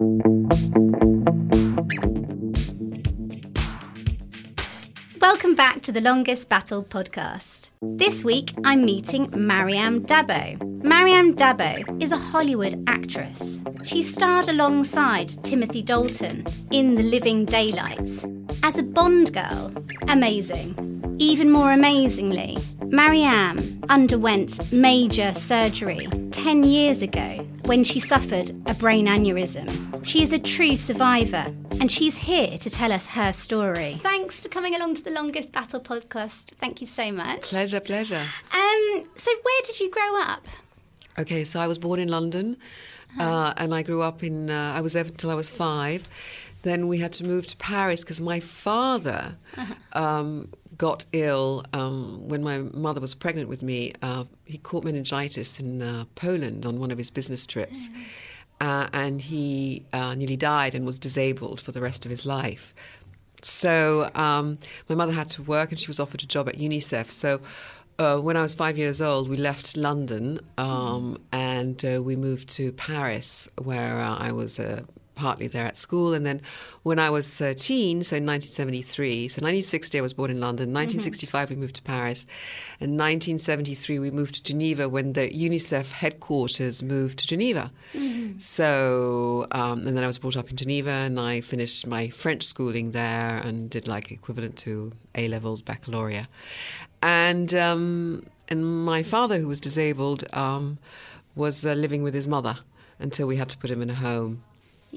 Welcome back to the Longest Battle podcast. This week, I'm meeting Maryam D'Abo. Maryam D'Abo is a Hollywood actress. She starred alongside Timothy Dalton in The Living Daylights. As a Bond girl, amazing. Even more amazingly, Maryam underwent major surgery 10 years ago when she suffered a brain aneurysm. She is a true survivor and she's here to tell us her story. Thanks for coming along to the Longest Battle podcast. Thank you so much. Pleasure, pleasure. Um, so, where did you grow up? Okay, so I was born in London uh, and I grew up in, uh, I was there until I was five. Then we had to move to Paris because my father um, got ill um, when my mother was pregnant with me. Uh, he caught meningitis in uh, Poland on one of his business trips. Uh, and he uh, nearly died and was disabled for the rest of his life. So um, my mother had to work, and she was offered a job at UNICEF. So uh, when I was five years old, we left London um, and uh, we moved to Paris, where uh, I was uh, partly there at school. And then when I was 13, so in 1973, so 1960 I was born in London, 1965 we moved to Paris, and 1973 we moved to Geneva when the UNICEF headquarters moved to Geneva. So, um, and then I was brought up in Geneva and I finished my French schooling there and did like equivalent to A levels, baccalaureate. And, um, and my father, who was disabled, um, was uh, living with his mother until we had to put him in a home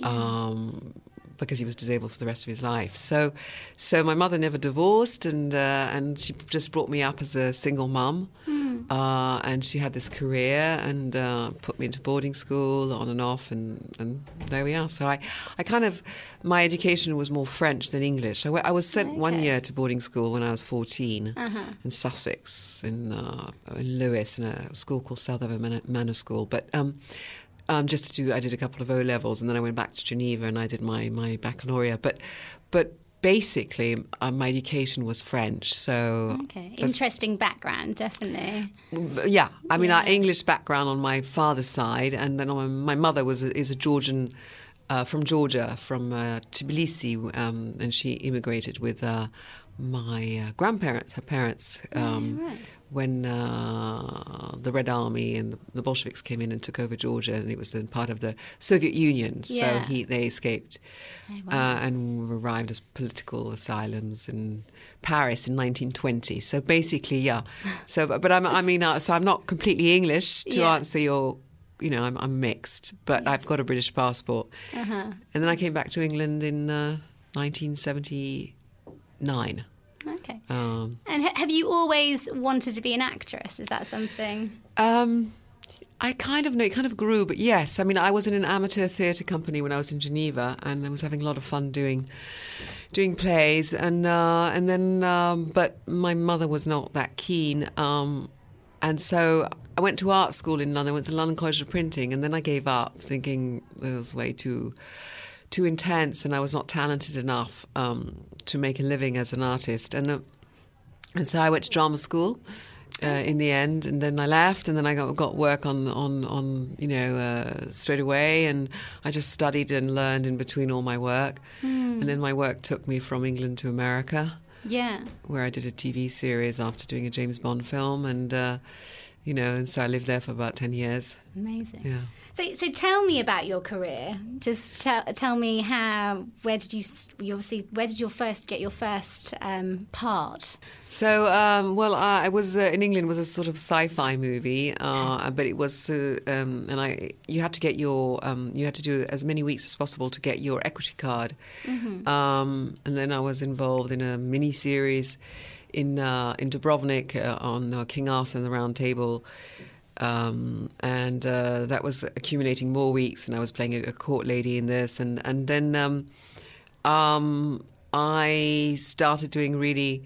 um, because he was disabled for the rest of his life. So, so my mother never divorced, and uh, and she just brought me up as a single mum. Uh, and she had this career and uh, put me into boarding school on and off, and, and there we are. So I, I kind of, my education was more French than English. I was sent one year to boarding school when I was 14 in Sussex, in, uh, in Lewes, in a school called South Manor, Manor School. But um, um, just to do, I did a couple of O levels, and then I went back to Geneva and I did my my baccalaureate. But but basically, uh, my education was French. So Okay, interesting background, definitely. yeah, I mean, our English background on my father's side, and then on my, my mother was a, is a Georgian uh, from Georgia, from uh, Tbilisi, um, and she immigrated with uh, my uh, grandparents, her parents, um, right. when uh, the Red Army and the, Bolsheviks came in and took over Georgia, and it was then part of the Soviet Union. So he they escaped Oh, uh, and arrived as political asylums in Paris in 1920. So basically, yeah. So, but, but I'm, I mean, uh, so I'm not completely English to Yeah. answer your. You know, I'm, I'm mixed, but I've got a British passport. Uh-huh. And then I came back to England in uh, 1979. Okay. Um, And ha- have you always wanted to be an actress? Is that something? Um, I kind of know it kind of grew, but yes, I mean, I was in an amateur theatre company when I was in Geneva, and I was having a lot of fun doing doing plays, and uh, and then, um, but my mother was not that keen, um, and so I went to art school in London. I went to London College of Printing, and then I gave up, thinking it was way too too intense, and I was not talented enough um, to make a living as an artist, and. Uh, and so I went to drama school uh, in the end, and then I left, and then I got, got work on on on you know uh, straight away, and I just studied and learned in between all my work, and then my work took me from England to America, Yeah. where I did a TV series after doing a James Bond film, and uh, you know, and so I lived there for about ten years. Amazing. Yeah. So, so tell me about your career. Just tell, tell me how. Where did you? You obviously. Where did you first get your first um, part? So, um, well, uh, I was uh, in England was a sort of sci-fi movie, uh, but it was, uh, um, and I you had to get your um, you had to do as many weeks as possible to get your equity card, um, and then I was involved in a mini series in uh, in Dubrovnik uh, on uh, King Arthur and the Round Table. Um, and uh, that was accumulating more weeks, and I was playing a, a court lady in this, and and then um, um, I started doing really,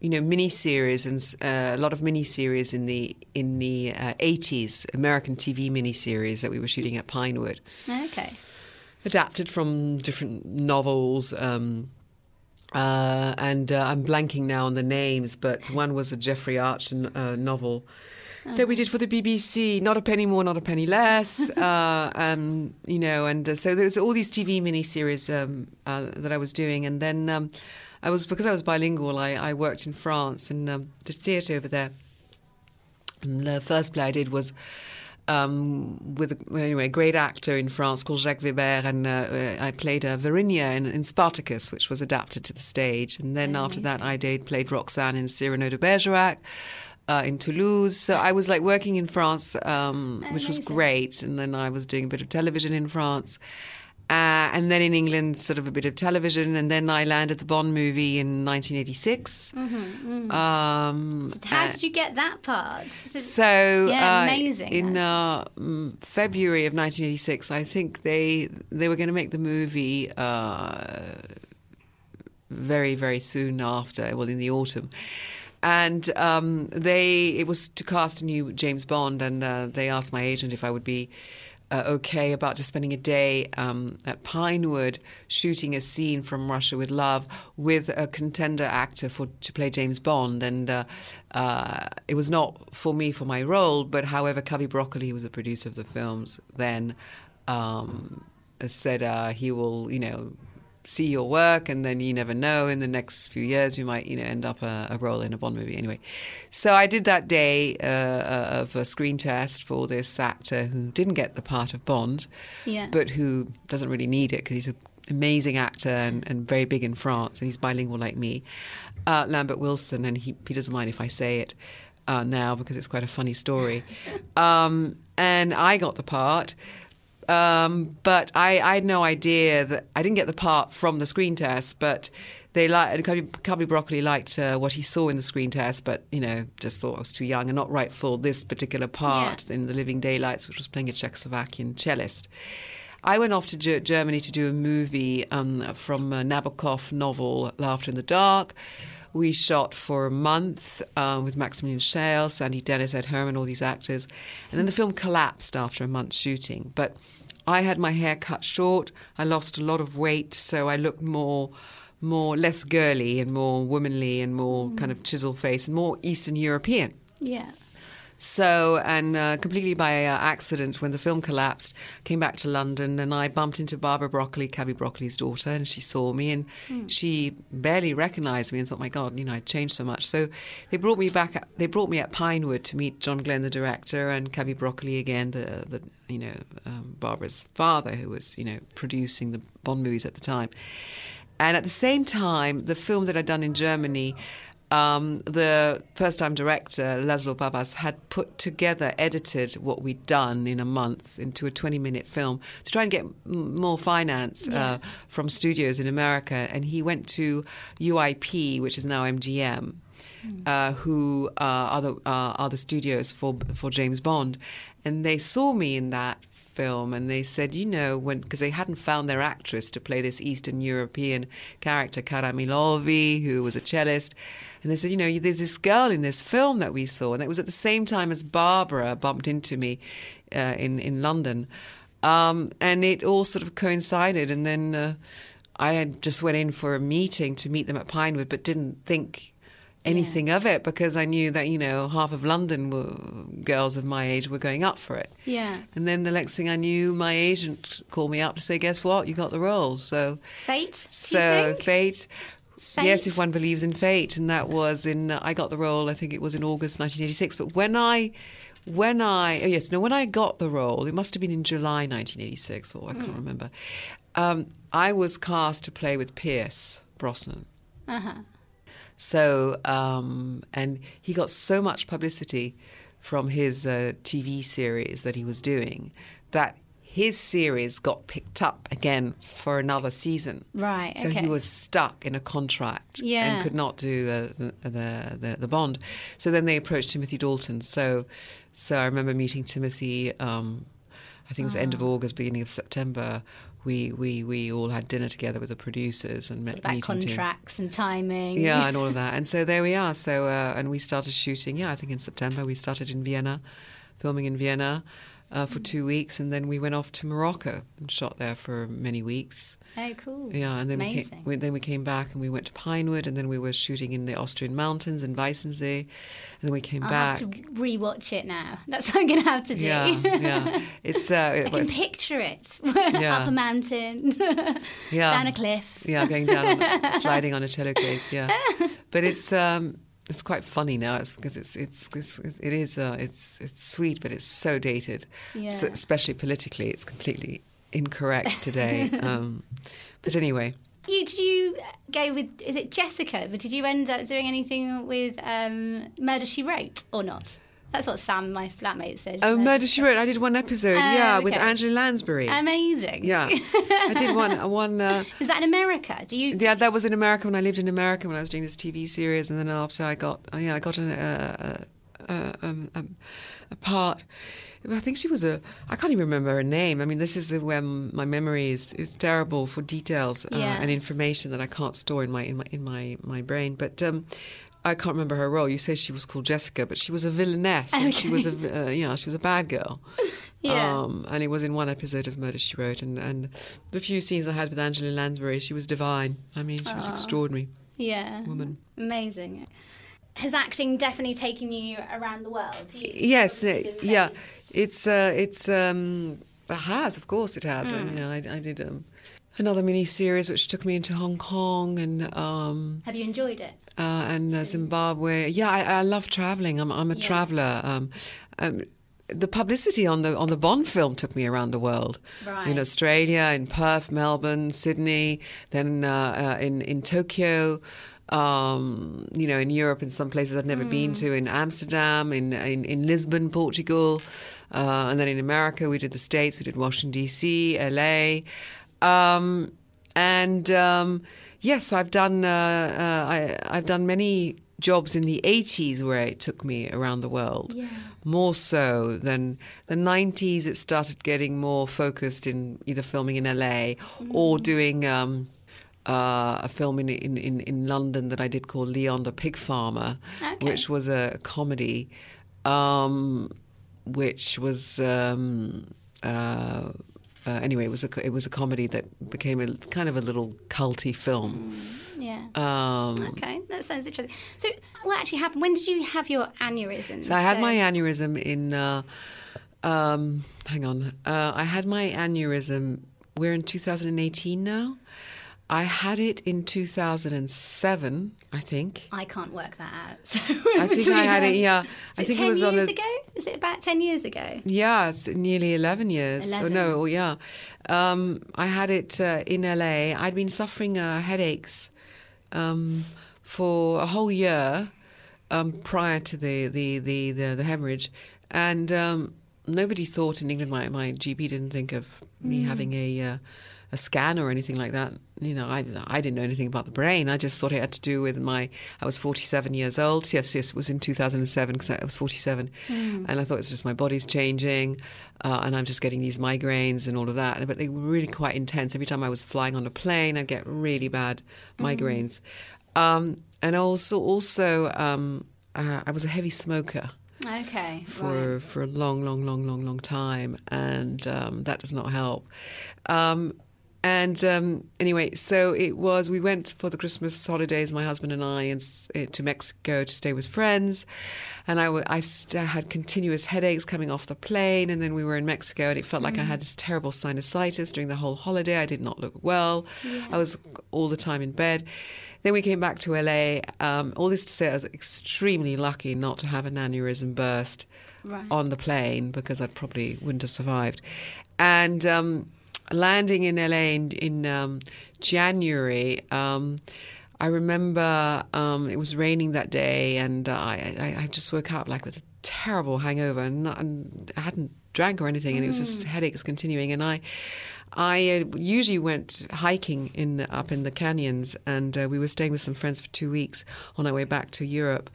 you know, mini series and uh, a lot of mini series in the in the uh, 80s, American TV mini series that we were shooting at Pinewood, Okay. adapted from different novels. Um, uh, and uh, I'm blanking now on the names, but one was a Jeffrey Archer uh, novel. that we did for the BBC. Not a penny more, not a penny less. uh, um, you know, and uh, so there was all these TV miniseries um, uh, that I was doing, and then um, I was because I was bilingual. I, I worked in France and um, did theatre over there. And the first play I did was um, with anyway a great actor in France called Jacques Weber, and uh, I played uh, Varinia in, in, Spartacus, which was adapted to the stage. And then after that, I did played Roxane in Cyrano de Bergerac. Uh, in Toulouse, so I was like working in France, um, which was great. And then I was doing a bit of television in France, uh, and then in England, sort of a bit of television, and then I landed the Bond movie in 1986. Mm-hmm, mm-hmm. Um, so how uh, did you get that part? So, yeah, uh, amazing. In uh, mm, February of 1986, I think they they were going to make the movie uh, very very soon after, well, in the autumn and um, they it was to cast a new James Bond, and uh, they asked my agent if I would be uh, okay about just spending a day um, at Pinewood shooting a scene from Russia with Love with a contender actor for to play James Bond, and uh, uh, it was not for me for my role, but however, Cubby Broccoli, who was the producer of the films, then um, said uh, he will, you know, see your work, and then you never know. In the next few years, you might, you know, end up a, a role in a Bond movie. Anyway, so I did that day uh, uh, of a screen test for this actor who didn't get the part of Bond, yeah. but who doesn't really need it because he's an amazing actor and, and, very big in France, and he's bilingual like me. Uh, Lambert Wilson, and he, he doesn't mind if I say it. Uh, now because it's quite a funny story. Um, and I got the part. Um, but I, I, had no idea that I didn't get the part from the screen test, but they liked Cubby, Cubby Broccoli liked uh, what he saw in the screen test, but you know just thought I was too young and not right for this particular part yeah. in the Living Daylights, which was playing a Czechoslovakian cellist. I went off to G- Germany to do a movie um, from a Nabokov novel, Laughter in the Dark. We shot for a month uh, with Maximilian Schell, Sandy Dennis, Ed Herman, all these actors. And then the film collapsed after a month shooting. But I had my hair cut short. I lost a lot of weight, so I looked more more less girly and more womanly and more mm. kind of chisel face and more Eastern European. Yeah. So, and uh, completely by uh, accident, when the film collapsed, came back to London and I bumped into Barbara Broccoli, Cubby Broccoli's daughter, and she saw me and mm. she barely recognized me and thought, my God, you know, I'd changed so much. So they brought me back, they brought me at Pinewood to meet John Glenn, the director, and Cubby Broccoli again, the, the you know, um, Barbara's father, who was, you know, producing the Bond movies at the time. And at the same time, the film that I'd done in Germany um, the first time director, Laszlo Babas, had put together, edited what we'd done in a month into a 20 minute film to try and get m- more finance uh, yeah. uh, from studios in America. And he went to UIP, which is now MGM. Mm. Uh, who uh, are the uh, are the studios for for James Bond, and they saw me in that film and they said, you know, when because they hadn't found their actress to play this Eastern European character, Kara Milovy, who was a cellist. And they said, you know, there's this girl in this film that we saw. And it was at the same time as Barbara bumped into me uh, in, in London. Um, and it all sort of coincided. And then uh, I just went in for a meeting to meet them at Pinewood, but didn't think anything yeah. of it because I knew that you know half of London were, girls of my age were going up for it. Yeah. And then the next thing I knew, my agent called me up to say, "Guess what? You got the role." So fate. So fate. Fate? Yes, if one believes in fate, and that was in. Uh, I got the role. I think it was in August 1986. But when I, when I, oh yes, no, when I got the role, it must have been in July 1986, or I can't mm. remember. Um, I was cast to play with Pierce Brosnan. Uh huh. So, um, and he got so much publicity from his uh, TV series that he was doing that his series got picked up again for another season. Right. So okay. he was stuck in a contract yeah. and could not do uh, the, the, the, the Bond. So then they approached Timothy Dalton. So so I remember meeting Timothy. Um, I think it was oh. end of ah. August, beginning of September, we, we, we all had dinner together with the producers and met about contracts and timing. Yeah, and all of that. And so there we are. So uh, and we started shooting. Yeah, I think in September we started in Vienna, filming in Vienna. Uh, for two weeks, and then we went off to Morocco and shot there for many weeks. Oh, cool. Yeah, and then we, came, we then we came back and we went to Pinewood, and then we were shooting in the Austrian mountains in Weissensee, and then we came I'll back. have to rewatch it now. That's what I'm going to have to do. Yeah, yeah. It's uh, I can was, picture it. Yeah. Up a mountain, yeah, down a cliff. yeah, going down, on, sliding on a cello case. Yeah, but it's um, it's quite funny now. It's because it's it's, it's it is uh, it's it's sweet, but it's so dated, Yeah. so, especially politically. It's completely incorrect today. um, but anyway, You, did you go with, is it Jessica? But did you end up doing anything with um, Murder She Wrote or not? That's what Sam, my flatmate, said. oh, Murder She Wrote. I did one episode. Oh, yeah, with. Angela Lansbury. Amazing. yeah, I did one one. Uh, Is that in America? Do you? Yeah, that was in America when I lived in America when I was doing this TV series, and then after I got, uh, yeah, I got an, uh, uh, um, um, a part. I think she was a. I can't even remember her name. I mean, this is when my memory is, is terrible for details uh, Yeah. and information that I can't store in my in my in my, my brain. But um, I can't remember her role. You say she was called Jessica, but she was a villainess. and She was a, uh, yeah, she was a bad girl. Yeah. Um, and it was in one episode of Murder She Wrote, and, and the few scenes I had with Angela Lansbury, she was divine. I mean, she was extraordinary yeah. woman. Amazing. Has acting definitely taken you around the world? You, Yes, uh, yeah, it's uh, it's um, it has, of course, it has. I, you know, I, I did um, another mini series which took me into Hong Kong and um, Have you enjoyed it? Uh, and uh, Zimbabwe. Yeah, I, I love traveling. I'm I'm a Yeah. traveler. Um, um, the publicity on the on the Bond film took me around the world. Right. In Australia, in Perth, Melbourne, Sydney, then uh, uh, in in Tokyo. Um, you know, in Europe, in some places I've never been to, in Amsterdam, in in, in Lisbon, Portugal, uh, and then in America we did the States, we did Washington D.C., L.A. Um, and um, yes, I've done uh, uh, I, I've done many jobs in the 80s where it took me around the world. Yeah. More so than the 90s, it started getting more focused in either filming in LA or doing um, uh, a film in, in, in, in London that I did called Leon the Pig Farmer, Okay. which was a comedy, um, which was. Um, uh, uh, anyway, it was a it was a comedy that became a kind of a little culty film. Yeah. Um, okay, that sounds interesting. So, what actually happened? When did you have your aneurysm? So I had my aneurysm in. Uh, um, hang on. Uh, I had my aneurysm. We're in 2018 now. I had it in 2007, I think. I can't work that out. So I think I had it. Yeah, Is I it think 10 it was years on a. ago? Is it about 10 years ago? Yeah, it's nearly 11 years. Oh, 11. no, oh, yeah. Um, I had it uh, in LA. I'd been suffering uh, headaches um, for a whole year um, prior to the, the, the, the, the hemorrhage. And um, nobody thought in England, my, my GP didn't think of me having a, uh, a scan or anything like that. You know, I, I didn't know anything about the brain. I just thought it had to do with my. I was 47 years old. Yes, yes, it was in 2007 because I was 47. And I thought it's just my body's changing uh, and I'm just getting these migraines and all of that. But they were really quite intense. Every time I was flying on a plane, I'd get really bad migraines. Um, and also, also um, uh, I was a heavy smoker Okay. for right. for a long, long, long, long, long time, and um, that does not help. Um, and um, anyway, so it was. We went for the Christmas holidays, my husband and I, and eh, to Mexico to stay with friends. And I, w- I st- had continuous headaches coming off the plane, and then we were in Mexico, and it felt like I had this terrible sinusitis during the whole holiday. I did not look well. I was all the time in bed. Then we came back to LA. Um, all this to say, I was extremely lucky not to have an aneurysm burst Right. on the plane because I probably wouldn't have survived. And um, landing in LA in, in um, January, um, I remember um, it was raining that day, and uh, I, I, I just woke up like with a terrible hangover, and, not, and I hadn't drank or anything, and it was just headaches continuing. And I, I uh, usually went hiking in up in the canyons, and uh, we were staying with some friends for two weeks on our way back to Europe,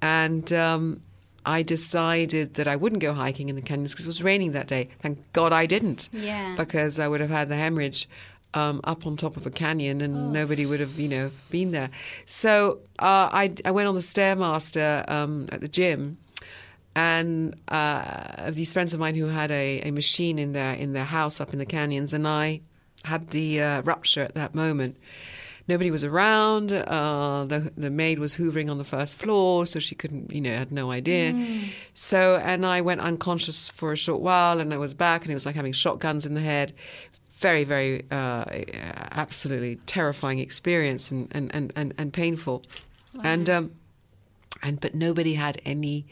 and. Um, I decided that I wouldn't go hiking in the canyons because it was raining that day. Thank God I didn't. Yeah. Because I would have had the hemorrhage um, up on top of a canyon and nobody would have, you know, been there. So uh, I, I went on the Stairmaster um, at the gym and uh, these friends of mine who had a, a machine in their in their house up in the canyons, and I had the uh, rupture at that moment. Nobody was around. Uh, the the maid was hoovering on the first floor, so she couldn't, you know, had no idea. So, and I went unconscious for a short while, and I was back, and it was like having shotguns in the head. It was very, very, uh, absolutely terrifying experience, and and and and, and painful. And um, and but nobody had any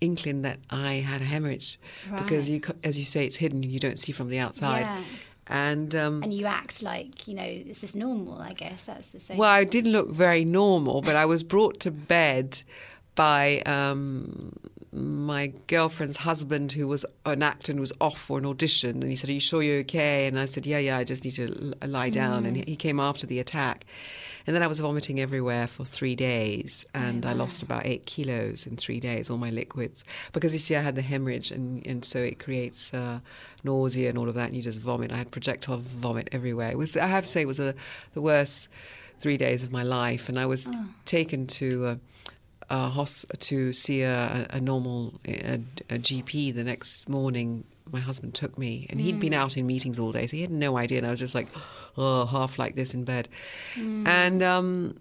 inkling that I had a hemorrhage because you, as you say, it's hidden. You don't see from the outside. Yeah. And um, And you act like, you know, it's just normal, I guess. That's the same. well, I didn't look very normal, but I was brought to bed by um, my girlfriend's husband, who was an actor and was off for an audition. And he said, "Are you sure you're okay?" And I said, "Yeah, yeah. I just need to l- lie down." And he he came after the attack. And then I was vomiting everywhere for three days, and I lost about eight kilos in three days, all my liquids, because you see, I had the hemorrhage, and, and so it creates uh, nausea and all of that, and you just vomit. I had projectile vomit everywhere. It was, I have to say, it was a, the worst three days of my life, and I was taken to. Uh, a hos- to see a, a normal a, a GP the next morning. My husband took me, and he'd been out in meetings all day, so he had no idea. And I was just like, oh, half like this in bed, and um,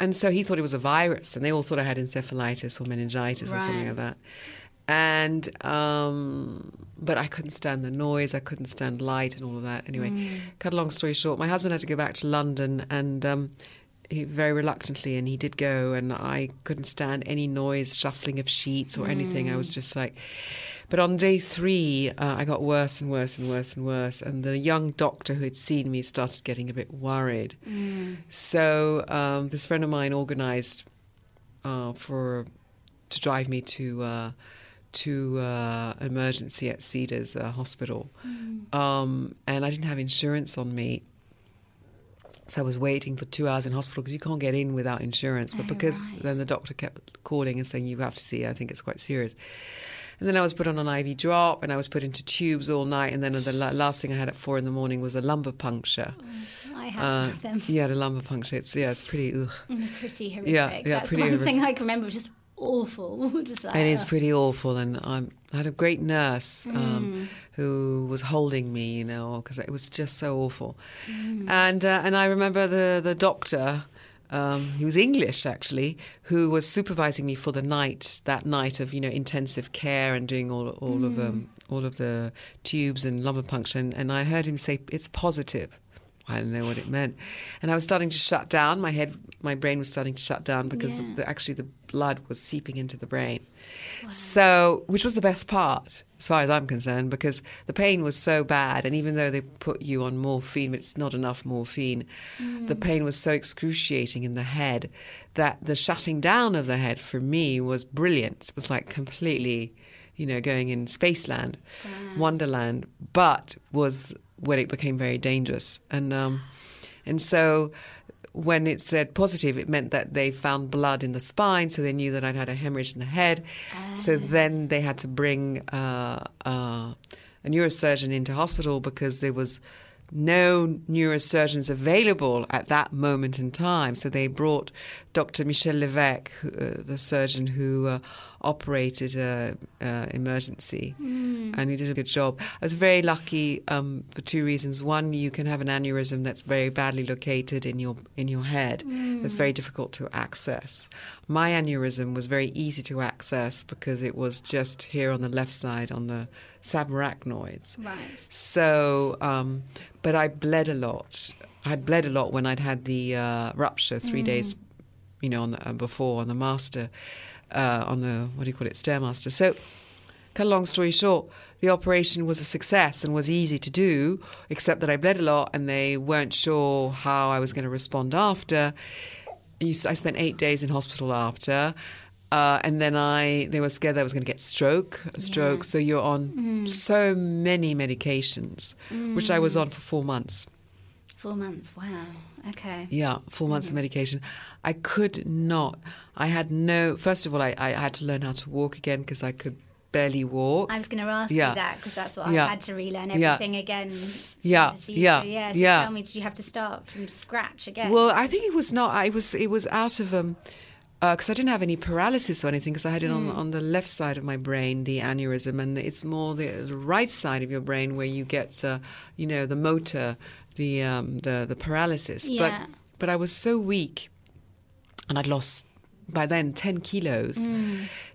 and so he thought it was a virus, and they all thought I had encephalitis or meningitis or something like that. And um, but I couldn't stand the noise. I couldn't stand light and all of that. Anyway, cut a long story short, my husband had to go back to London, and um, he very reluctantly, and he did go, and I couldn't stand any noise, shuffling of sheets or anything. I was just like. But on day three, uh, I got worse and worse and worse and worse, and the young doctor who had seen me started getting a bit worried. So um, this friend of mine organised uh, for to drive me to uh, to uh, emergency at Cedars uh, Hospital, um, and I didn't have insurance on me. So I was waiting for two hours in hospital because you can't get in without insurance. But Oh, because right. then the doctor kept calling and saying you have to see, I think it's quite serious. And then I was put on an IV drop, and I was put into tubes all night. And then the last thing I had at four in the morning was a lumbar puncture. I had Uh, them. yeah, the lumbar puncture. It's yeah, it's pretty. Ugh. Pretty horrific. Yeah, yeah, That's pretty one horrific. thing I can remember was just awful. just like, It is pretty awful, and I'm, I had a great nurse Mm. um, who was holding me, you know, because it was just so awful. Mm. And uh, and I remember the the doctor. Um, he was English actually, who was supervising me for the night that night of you know intensive care and doing all all of Mm. um, all of the tubes and lumbar puncture, and, and I heard him say it's positive. I didn't know what it meant, and I was starting to shut down. My head, my brain was starting to shut down because Yeah. the, the, actually the blood was seeping into the brain. So, which was the best part, as far as I'm concerned, because the pain was so bad, and even though they put you on morphine, but it's not enough morphine, the mm. pain was so excruciating in the head that the shutting down of the head for me was brilliant. It was like completely, you know, going in spaceland, wonderland, but was when it became very dangerous, and um, and so when it said positive, it meant that they found blood in the spine, so they knew that I'd had a hemorrhage in the head. So then they had to bring uh, uh, a neurosurgeon into hospital because there was no neurosurgeons available at that moment in time. So they brought Dr. Michel Levesque, uh, the surgeon who uh, operated a, uh, emergency, and he did a good job. I was very lucky um, for two reasons. One, you can have an aneurysm that's very badly located in your in your head. it's very difficult to access. My aneurysm was very easy to access because it was just here on the left side on the subarachnoids. Right. So, um, but I bled a lot. I had bled a lot when I'd had the uh, rupture three days, you know, on the, uh, before on the master, uh, on the what do you call it, stairmaster. So, cut a long story short, the operation was a success and was easy to do, except that I bled a lot and they weren't sure how I was going to respond after. I spent eight days in hospital after. Uh, and then I, they were scared that I was going to get stroke, a stroke. So you're on so many medications, which I was on for four months. Four months. Wow. Okay. Yeah, 4 months of medication. I could not. I had no. First of all, I, I had to learn how to walk again because I could barely walk. I was going to ask Yeah. you that because that's what Yeah. I had to relearn Yeah. everything again. Yeah. you. Yeah. So, yeah. So Yeah. tell me, did you have to start from scratch again? Well, I think it was not. I was. It was out of um. because I didn't have any paralysis or anything, because I had it on on the left side of my brain, the aneurysm, and it's more the, the right side of your brain where you get, uh, you know, the motor, the um, the the paralysis. Yeah. But but I was so weak, and I'd lost by then ten kilos,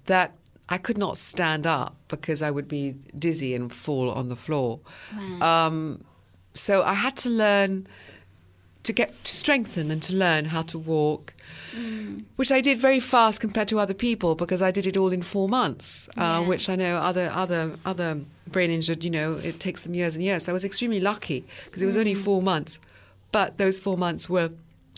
that I could not stand up because I would be dizzy and fall on the floor. Um, so I had to learn to get to strengthen and to learn how to walk, mm. which I did very fast compared to other people because I did it all in four months, uh, which I know other other other brain injured, you know, it takes them years and years. So I was extremely lucky because it was only mm. four months, but those four months were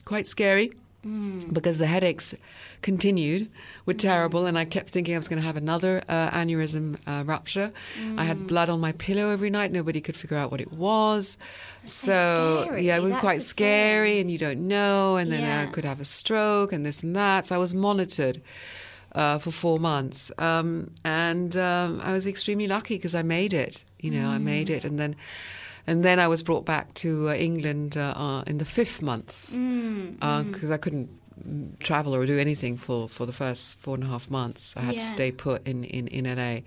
quite scary mm. because the headaches continued, were terrible, and I kept thinking I was going to have another uh, aneurysm uh, rupture. I had blood on my pillow every night. Nobody could figure out what it was. so scary. yeah, it was That's quite scary, thing. and you don't know, and then Yeah. I could have a stroke and this and that. So I was monitored. Uh, for four months, um, and um, I was extremely lucky because I made it. You know, I made Mm. it, and then, and then I was brought back to uh, England uh, uh, in the fifth month Mm, because I couldn't mm, travel or do anything for, for the first four and a half months. I had to stay put in, in, in LA.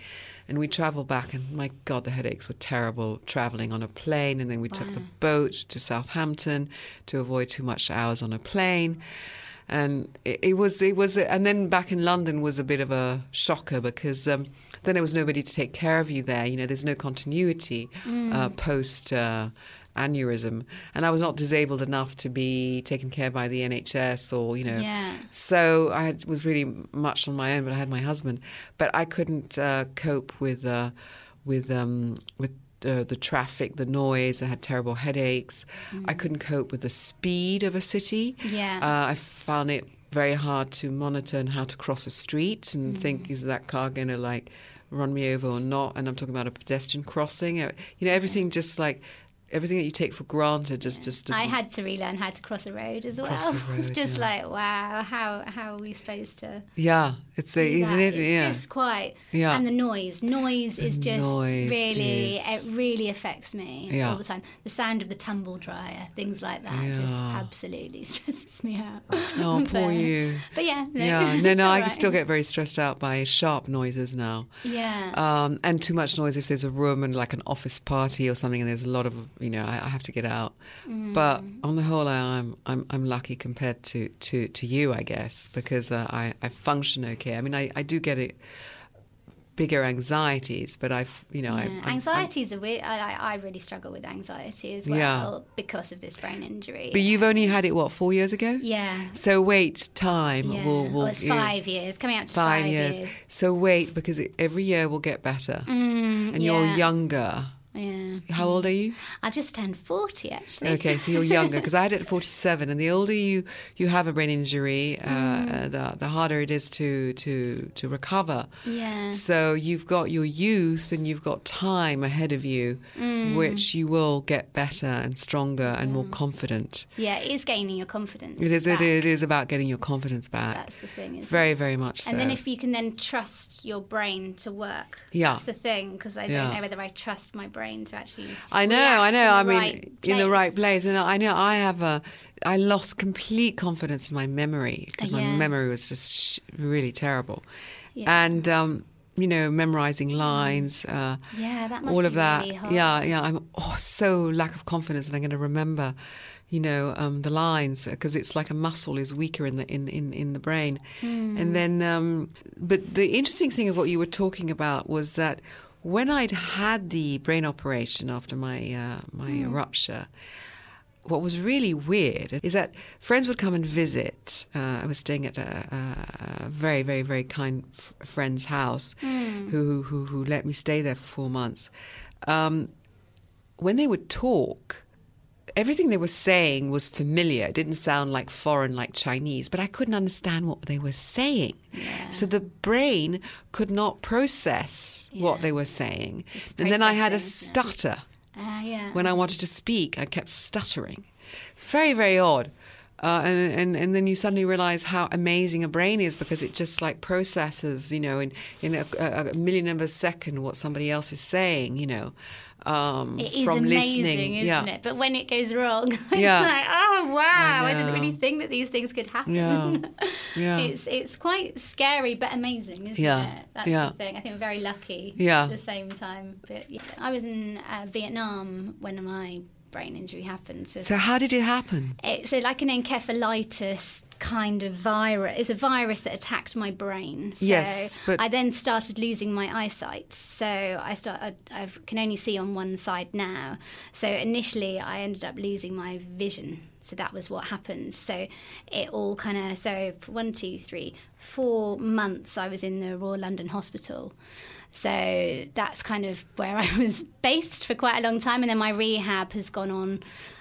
And we travelled back, and my God, the headaches were terrible travelling on a plane. And then we took the boat to Southampton to avoid too much hours on a plane. And it, it was, it was, and then back in London was a bit of a shocker because um, then there was nobody to take care of you there. You know, there's no continuity Mm. uh, post uh, aneurysm, and I was not disabled enough to be taken care by the NHS or you know. Yeah. So I had, was really much on my own, but I had my husband. But I couldn't uh, cope with uh, with um, with uh, the traffic, the noise. I had terrible headaches. I couldn't cope with the speed of a city. Yeah. Uh, I found it very hard to monitor and how to cross a street and think, is that car going to like run me over or not? And I'm talking about a pedestrian crossing. Uh, You know, everything just like everything that you take for granted just just doesn't. I had to relearn how to cross a road as well. A it's just yeah. like, wow, how how are we supposed to yeah, it's a, isn't it? It's yeah. just quite. Yeah. And the noise, noise is just noise really, is- it really affects me Yeah. all the time. The sound of the tumble dryer, things like that, just absolutely stresses me out. Oh, poor But- you. But yeah, no, Yeah, no, no, I right. still get very stressed out by sharp noises now. Yeah. Um, and too much noise if there's a room and like an office party or something, and there's a lot of, you know, I, I have to get out. But Mm. on the whole, I, I'm, I'm I'm lucky compared to, to, to you, I guess, because uh, I, I function okay. I mean, I, I do get it bigger anxieties, but I've, you know, Yeah. I'm- I'm- Anxiety is a weird. I, I I really struggle with anxiety as well Yeah. because of this brain injury. but you've only had it what four years ago? yeah. So wait, time Yeah. will will oh, it's you know, five years. Coming up to five, five, years. So wait, because it, every year will get better, Mm, and yeah. you're younger. Yeah. How old are you? I've just turned 40, actually. Okay, so you're younger because I had it at 47, and the older you you have a brain injury, uh, the the harder it is to to to recover. Yeah. So you've got your youth and you've got time ahead of you, which you will get better and stronger and more confident. Yeah, it is gaining your confidence. It is it, back. it is about getting your confidence back. That's the thing, isn't very it? very much so. And then if you can then trust your brain to work. Yeah. That's the thing, because I don't Yeah. know whether I trust my brain to actually. I know, I know. I mean, right in the right place. and I know I have a. I lost complete confidence in my memory because my memory was just sh- really terrible, Yeah. and um, you know, memorizing lines, uh, Yeah, that must all be of that. really hard. Yeah, yeah. I'm oh, so lack of confidence that I'm going to remember, you know, um, the lines because it's like a muscle is weaker in the in in, in the brain, Hmm. and then. Um, but the interesting thing of what you were talking about was that when I'd had the brain operation after my uh, my Hmm. rupture. What was really weird is that friends would come and visit. Uh, I was staying at a, a, a very, very, very kind f- friend's house, who, who who let me stay there for four months. Um, when they would talk, everything they were saying was familiar. It didn't sound like foreign, like Chinese, but I couldn't understand what they were saying. So the brain could not process what they were saying. And then I had a stutter. Ah, yeah. When I wanted to speak, I kept stuttering. Very, very odd. Uh, and, and and then you suddenly realize how amazing a brain is because it just like processes, you know, in in a, a, million of a second what somebody else is saying, you know. um, It is from amazing, listening. isn't yeah. it? But when it goes wrong, it's Yeah. like, oh wow, I, didn't really think that these things could happen. Yeah. Yeah. It's it's quite scary but amazing, isn't Yeah. it? That's Yeah. the thing. I think we're very lucky Yeah. at the same time. But yeah. I was in uh, Vietnam when my brain injury happened. So So how did it happen? it's a, like an encephalitis kind of virus. It's a virus that attacked my brain. So Yes, but- I then started losing my eyesight. So I start. I, I can only see on one side now. So initially, I ended up losing my vision. So that was what happened. So it all kind of so one, two, three, four months I was in the Royal London Hospital. So that's kind of where I was based for quite a long time, and then my rehab has gone on.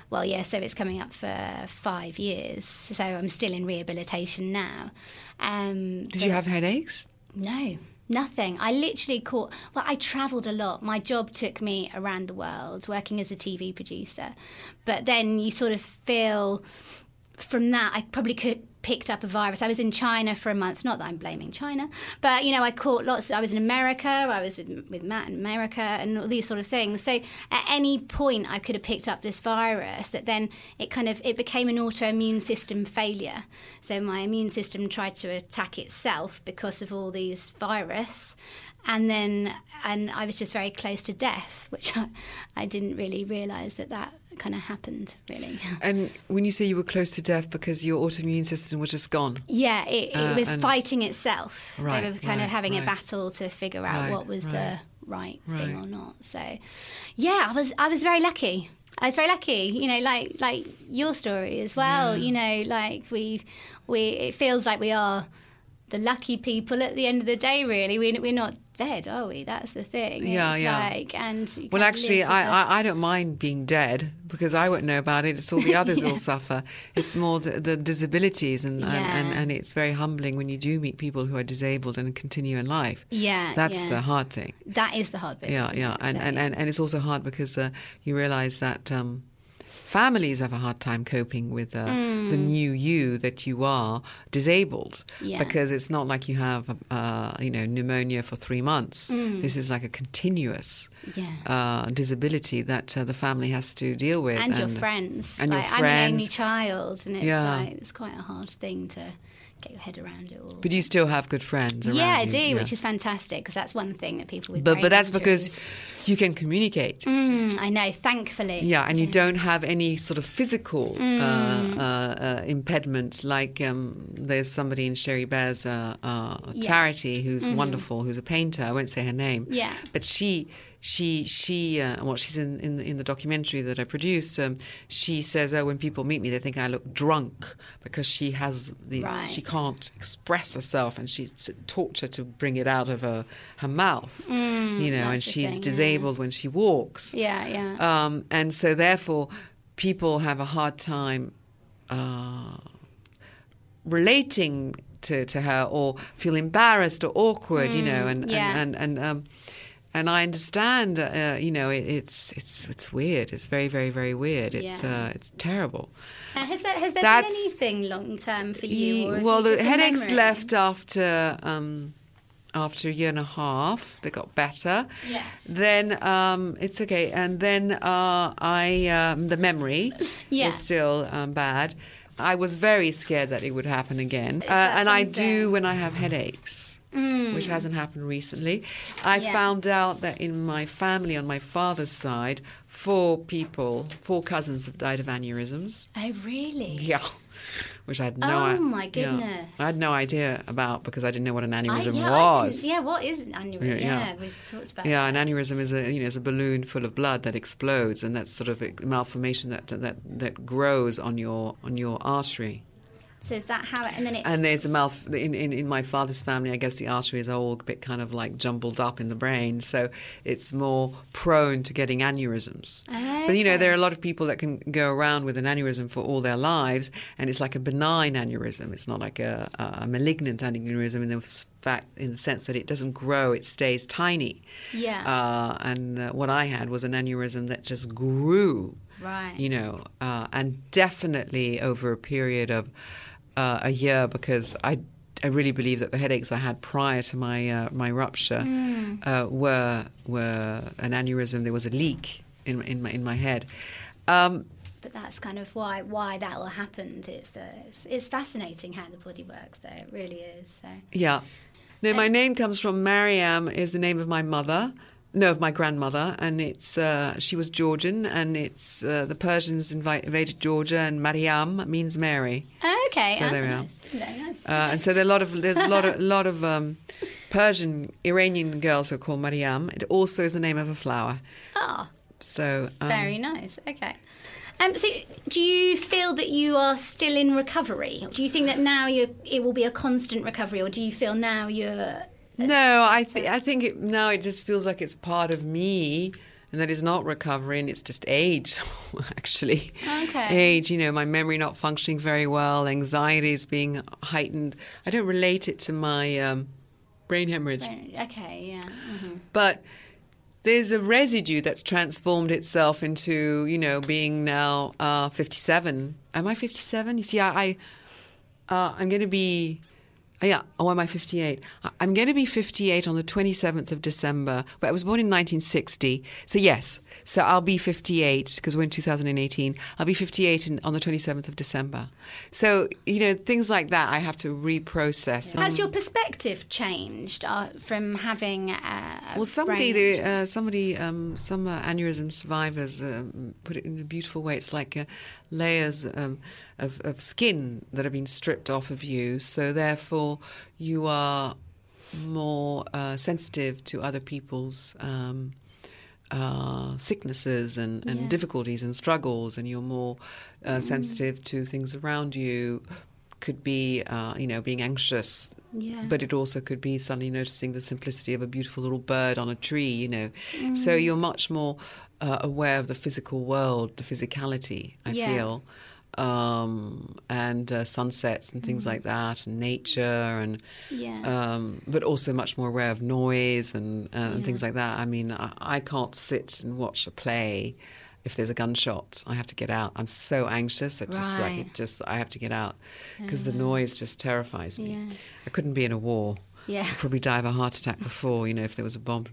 Well, yeah, so it's coming up for five years. So I'm still in rehabilitation now. Um, Did you have headaches? no, nothing. I literally caught. Well, I travelled a lot. My job took me around the world, working as a TV producer. But then you sort of feel from that, I probably could picked up a virus. I was in China for a month. Not that I'm blaming China, but you know, I caught lots. I was in America. I was with with Matt in America, and all these sort of things. So at any point, I could have picked up this virus. That then it kind of it became an autoimmune system failure. So my immune system tried to attack itself because of all these virus, and then and I was just very close to death, which I, I didn't really realise that that kind of happened really. And when you say you were close to death because your autoimmune system was just gone, Yeah, it, it Uh, was fighting itself. Right, they were kind right, of having a battle to figure out Right, what was right, the right, thing or not. So, yeah, I was I was very lucky. I was very lucky, you know, like like your story as well. You know, like we we it feels like we are the lucky people at the end of the day. Really, we we're not dead, are we? That's the thing. Yeah, it's yeah. Like, and Well, actually, I, I, I don't mind being dead because I won't know about it. It's all the others who'll suffer. It's more the, the disabilities, and, and, and, and it's very humbling when you do meet people who are disabled and continue in life. yeah, That's yeah. the hard thing. that is the hard bit. Yeah, yeah. And, So, and, and, and it's also hard because uh, you realize that um, families have a hard time coping with uh, the new you that you are disabled Mm. Yeah. because it's not like you have uh, you know pneumonia for three months. This is like a continuous Mm. Yeah. uh, disability that uh, the family has to deal with. and your friends. and your friends. I'm an only child, and it's Yeah. like it's quite a hard thing to get your head around it all. But you still have good friends around yeah, I you, do, yeah. which is fantastic because that's one thing that people with But but that's because you can communicate. Mm, I know, thankfully. Yeah, and you don't have any sort of physical Mm. uh, uh, uh, impediment. Like um, there's somebody in Sherry Bear's uh, uh, charity who's wonderful, who's a painter. I won't say her name. Mm-hmm. Yeah. but she. She she uh, well she's in, in in the documentary that I produced. Um, she says, "Oh, when people meet me, they think I look drunk because she has the Right. she can't express herself and she's torture to bring it out of her her mouth, you know, and Mm, she's thing, yeah. disabled when she walks. Yeah, yeah. Um, and so, therefore, people have a hard time uh, relating to, to her or feel embarrassed or awkward, you know, and, Mm, yeah. and, and, and, um, and I understand, uh, you know, it, it's it's it's weird. It's very very very weird. It's Yeah. uh, it's terrible. Uh, has there, has there been anything long term for you? Or well, the headaches left after um, after a year and a half. They got better. Yeah. Then um, it's okay, and then uh, I um, the memory Yeah. was still um, bad. I was very scared that it would happen again, uh, and I do when I have headaches. Which hasn't happened recently. I Mm. Yeah. found out that in my family, on my father's side, four people, four cousins have died of aneurysms. Oh, really? Yeah. Which I had no Oh, i- my yeah. goodness. I had no idea about because I didn't know what an I, aneurysm yeah, was. yeah, what is an aneurysm? Yeah, Yeah, yeah. we've talked about Yeah, that. an aneurysm is a you know is a balloon full of blood that explodes, and that's sort of a malformation that that that grows on your on your artery. So is that how? And then it. And there's a mouth in, in in my father's family. I guess the arteries are all a bit kind of like jumbled up in the brain, so it's more prone to getting aneurysms. But you know, there are a lot of people that can go around with an aneurysm for all their lives, and it's like a benign aneurysm. It's not like a, a malignant aneurysm in the fact, in the sense that it doesn't grow; it stays tiny. Yeah. Uh, and uh, what I had was an aneurysm that just grew Right. you know, uh, and definitely over a period of uh, a year because I I really believe that the headaches I had prior to my uh, my rupture uh, were were an aneurysm. There was a leak in in my in my head. Um, But that's kind of why why that all happened. It's, uh, it's it's fascinating how the body works, though. It really is. So yeah. No, my name comes from Maryam. Is the name of my mother. No, of my grandmother, and it's uh, she was Georgian, and it's uh, the Persians invite, invaded Georgia, and Mariam means Mary. okay, So ah, there we are. Very nice. Uh, and so there are a lot of there's a lot of lot of um, Persian Iranian girls who are called Mariam. It also is the name of a flower. Ah, So um, very nice. Okay. Um, so, do you feel that you are still in recovery? Do you think that now you it will be a constant recovery, or do you feel now you're no, I think I think it, now it just feels like it's part of me, and that is not recovery, and it's just age, actually. Okay. Age, you know, my memory not functioning very well, anxiety is being heightened. I don't relate it to my um, brain hemorrhage. okay? Yeah. hmm but there's a residue that's transformed itself into you know being now uh, 57 am i 57 you see i, I uh, i'm going to be Oh, yeah. Oh am i 58 I- i'm going to be 58 on the 27th of december but i was born in 1960 so yes so i'll be 58 because we're in 2018 i'll be 58 in, on the 27th of december so you know things like that i have to reprocess Has your perspective changed uh, from having Well, somebody, the, uh, somebody, um, some uh, aneurysm survivors um, put it in a beautiful way. It's like uh, layers um, of, of skin that have been stripped off of you. So therefore, you are more uh, sensitive to other people's um, uh, sicknesses and, and Yeah. difficulties and struggles, and you're more uh, sensitive to things around you. Could be, uh, you know, being anxious, Yeah. but it also could be suddenly noticing the simplicity of a beautiful little bird on a tree, you know. So you're much more uh, aware of the physical world, the physicality, I Yeah. feel, um, and uh, sunsets and things like that, and nature, and Yeah. um, but also much more aware of noise and, uh, and Yeah. things like that. I mean, I, I can't sit and watch a play. If there's a gunshot, I have to get out. I'm so anxious. It's just like Right. it just I have to get out because the noise just terrifies me. Yeah. I couldn't be in a war. Yeah. I'd probably die of a heart attack before, you know, if there was a bomb.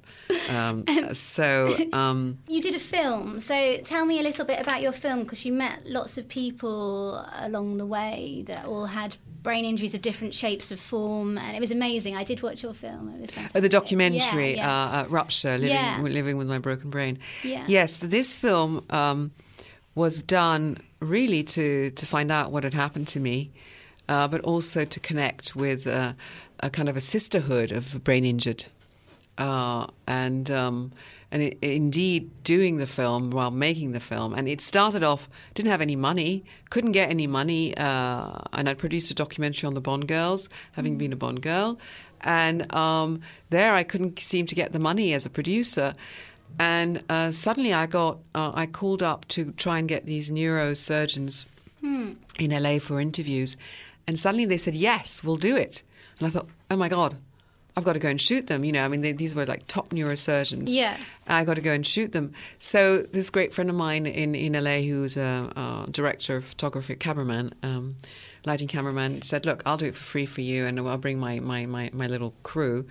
Um, so, um, You did a film, so tell me a little bit about your film because you met lots of people along the way that all had brain injuries of different shapes of form, and it was amazing. I did watch your film; it was fantastic. oh, the documentary, Yeah, yeah. Uh, uh, Rupture, living, Yeah. living with my broken brain. Yeah. Yes, this film um, was done really to, to find out what had happened to me, uh, but also to connect with uh, a kind of a sisterhood of brain injured. Uh, and um, and it, indeed, doing the film while making the film, and it started off didn't have any money, couldn't get any money, uh, and I produced a documentary on the Bond girls, having been a Bond girl, and um, there I couldn't seem to get the money as a producer, and uh, suddenly I got uh, I called up to try and get these neurosurgeons in LA for interviews, and suddenly they said yes, we'll do it, and I thought, oh my god. I've got to go and shoot them. You know, I mean, they, these were like top neurosurgeons. Yeah. I got to go and shoot them. So this great friend of mine in, in LA, who's a, a director of photography, cameraman, um, lighting cameraman, said, "Look, I'll do it for free for you, and I'll bring my my, my, my little crew."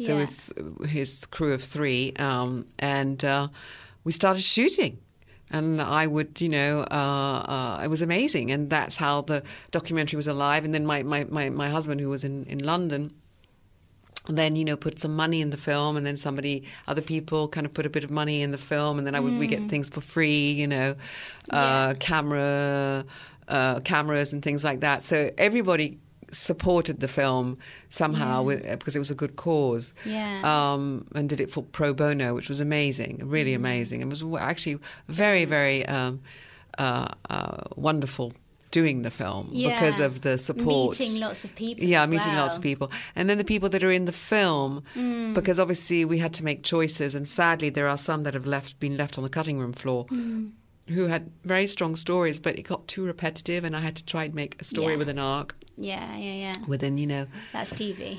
So Yeah. it's his crew of three, um, and uh, we started shooting. And I would, you know, uh, uh, it was amazing, and that's how the documentary was alive. And then my, my, my, my husband, who was in, in London, then you know put some money in the film. And then somebody other people kind of put a bit of money in the film. And then I would we get things for free you know uh, camera uh, cameras and things like that. So everybody supported the film somehow with, because it was a good cause Yeah. um, and did it for pro bono which was amazing really amazing it was actually very very um, uh, uh, wonderful doing the film because of the support Meeting lots of people. yeah, meeting lots of people. And then the people that are in the film, Mm. because obviously we had to make choices, and sadly there are some that have left been left on the cutting room floor. Mm. Who had very strong stories, but it got too repetitive, and I had to try and make a story Yeah. with an arc Yeah, yeah, yeah. within, you know. That's TV.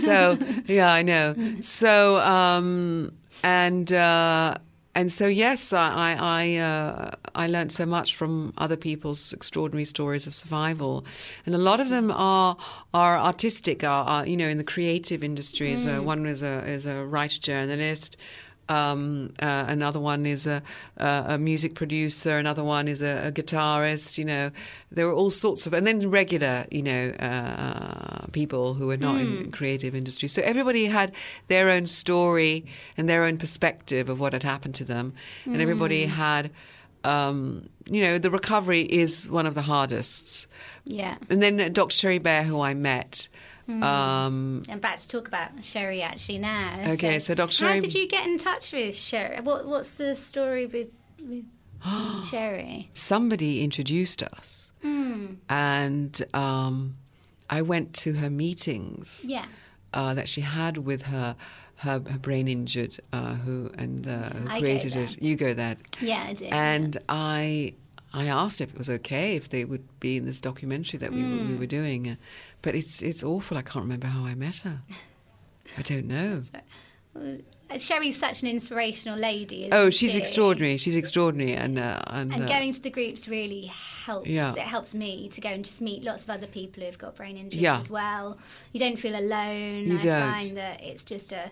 So yeah, I know. So um, and uh, and so yes, I I I, uh, I learned so much from other people's extraordinary stories of survival, and a lot of them are are artistic, are, are you know in the creative industries. Uh, one is a is a writer journalist. Um, uh, another one is a, a, a music producer. Another one is a, a guitarist. You know, there were all sorts of, and then regular, you know, uh, people who were not in creative industry. So everybody had their own story and their own perspective of what had happened to them, and everybody had, um, you know, the recovery is one of the hardest. Yeah. And then Dr. Sherry Bear, who I met. Um, I'm about to talk about Sherry actually now. Okay, so Dr. How did you get in touch with Sherry? What, what's the story with with Sherry? somebody introduced us, and um, I went to her meetings. Yeah. uh, that she had with her her, her brain injured uh, who and uh, who created it. You go there, Yeah, I did. and I I asked if it was okay if they would be in this documentary that we were, we were doing, uh, but it's it's awful. I can't remember how I met her. I don't know. Sherry's such an inspirational lady. Oh, she's she? extraordinary. She's extraordinary, and uh, and, And uh, going to the groups really helps. Yeah. It helps me to go and just meet lots of other people who've got brain injuries Yeah. as well. You don't feel alone. You I don't. find that it's just a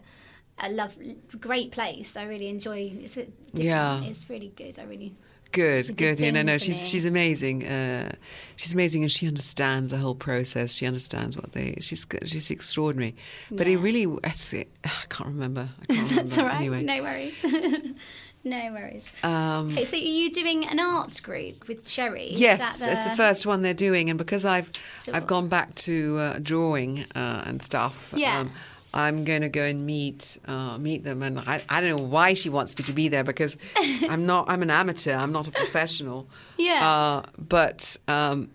a love, great place. I really enjoy. It's Yeah. It's really good. I really. Good, good. good Yeah, no, no, she's she's amazing. Uh, she's amazing, and she understands the whole process. She understands what they. She's she's extraordinary. But it really, it. I can't remember. I can't remember. That's all right. Anyway, No worries. no worries. um, Okay, so are you doing an arts group with Sherry? Yes, that that's the first one they're doing, and because I've So I've gone back to uh, drawing uh, and stuff. Yeah. I'm going to go and meet uh, meet them, and I, I don't know why she wants me to be there because I'm not I'm an amateur I'm not a professional. Yeah. Uh, but um,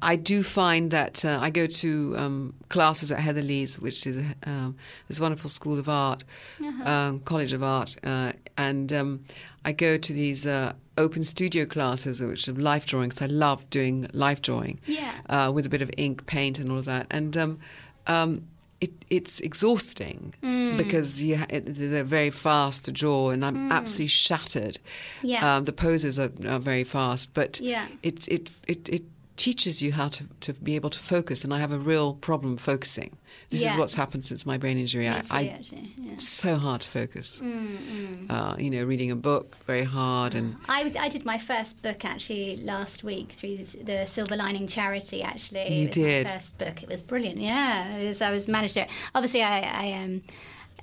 I do find that uh, I go to um, classes at Heatherley's, which is um, this wonderful school of art, Uh-huh. um, College of Art, uh, and um, I go to these uh, open studio classes, which are life drawing, because I love doing life drawing Yeah. uh, with a bit of ink, paint, and all of that. And um, um, it, it's exhausting Mm. because you it, they're very fast to draw, and I'm absolutely shattered. Mm. Yeah. Um, the poses are, are very fast, but Yeah. it, it, it, it teaches you how to, to be able to focus. And I have a real problem focusing. This Yeah. is what's happened since my brain injury. I, too, I actually, yeah. so hard to focus. Mm, Uh, you know, reading a book very hard, and I, I did my first book actually last week through the Silver Lining charity. Actually, You it was did? my first book. It was brilliant. Yeah, it was, I was managed to. Obviously, I, I um,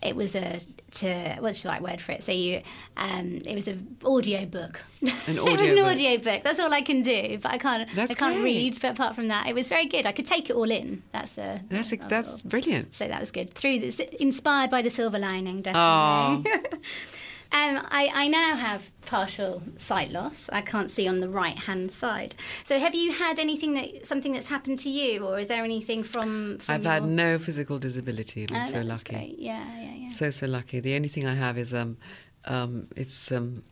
it was a to what's the right word for it? So you, um, it was an audio book. An it was an audiobook. audio book. That's all I can do. But I can't. That's I can't great. read. But apart from that, it was very good. I could take it all in. That's a. that's a- that's brilliant. so that was good. Through this, inspired by the silver lining, Oh, definitely. um, I, I now have partial sight loss. I can't see on the right hand side. So have you had anything that something that's happened to you, or is there anything from? from I've your... had no physical disability. I've been Oh, so lucky. Great. Yeah, yeah, yeah. So so lucky. The only thing I have is um, um, it's um,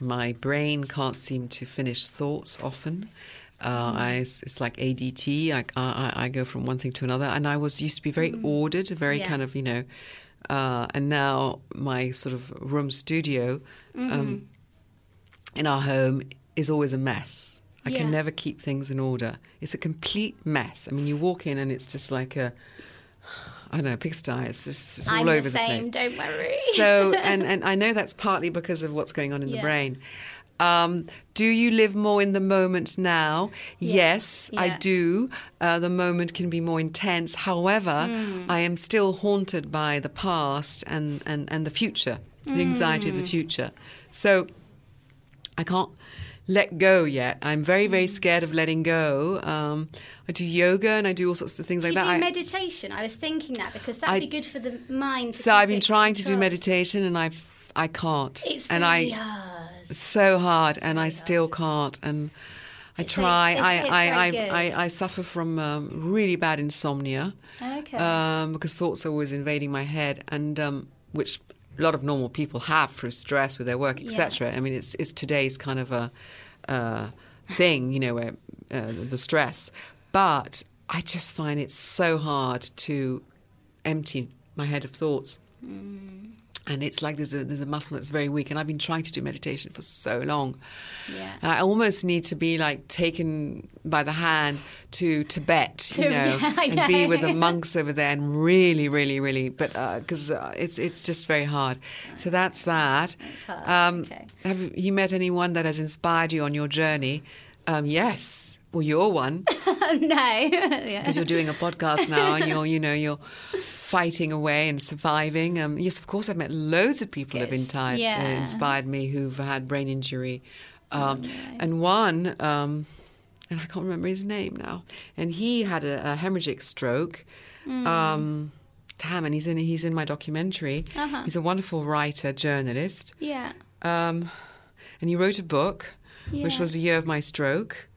my brain can't seem to finish thoughts often. Uh, I, it's, like ADT. I, I I go from one thing to another, and I was used to be very ordered, very Yeah. kind of you know, uh, and now my sort of room studio um, in our home is always a mess. I Yeah. can never keep things in order. It's a complete mess. I mean, you walk in and it's just like a I don't know, pigsty. It's just it's all I'm over the same. place. Don't worry. So, and, and I know that's partly because of what's going on in the brain. Um, do you live more in the moment now? Yes, I Yeah. do. Uh, the moment can be more intense. However, Hmm. I am still haunted by the past and, and, and the future, the anxiety of Hmm. the future. So I can't let go yet. I'm very, very Hmm. scared of letting go. Um, I do yoga and I do all sorts of things do like you that. do I- meditation? I was thinking that because that I- would be good for the mind. so I've been trying to do meditation and I've I can't. It's and I hard. So hard and I still can't and I It's- try. it's- I, it's I, I. I, I suffer from um, really bad insomnia Okay. um, because thoughts are always invading my head and um, which a lot of normal people have through stress with their work, etc. I mean, it's it's today's kind of a uh, thing, you know, where uh, the stress. But I just find it so hard to empty my head of thoughts. And it's like there's a there's a muscle that's very weak. And i've been trying to do meditation for so long. Yeah. i almost need to be like taken by the hand to tibet To- you know yeah, and be with the monks over there and really really really but because uh, it's it's just very hard. So that's that. Hard, um, okay. have you met anyone that has inspired you on your journey? Um, yes well you're one no. yeah. because you're doing a podcast now and you're you know you're fighting away and surviving um, yes of course i've met loads of people who've Good. inspired, Yeah. uh, inspired me who've had brain injury um, and one um, and i can't remember his name now and he had a, a hemorrhagic stroke um, Tam, and he's in he's in my documentary. Uh-huh. He's a wonderful writer, journalist, Yeah. um, and he wrote a book, which was the year of my stroke.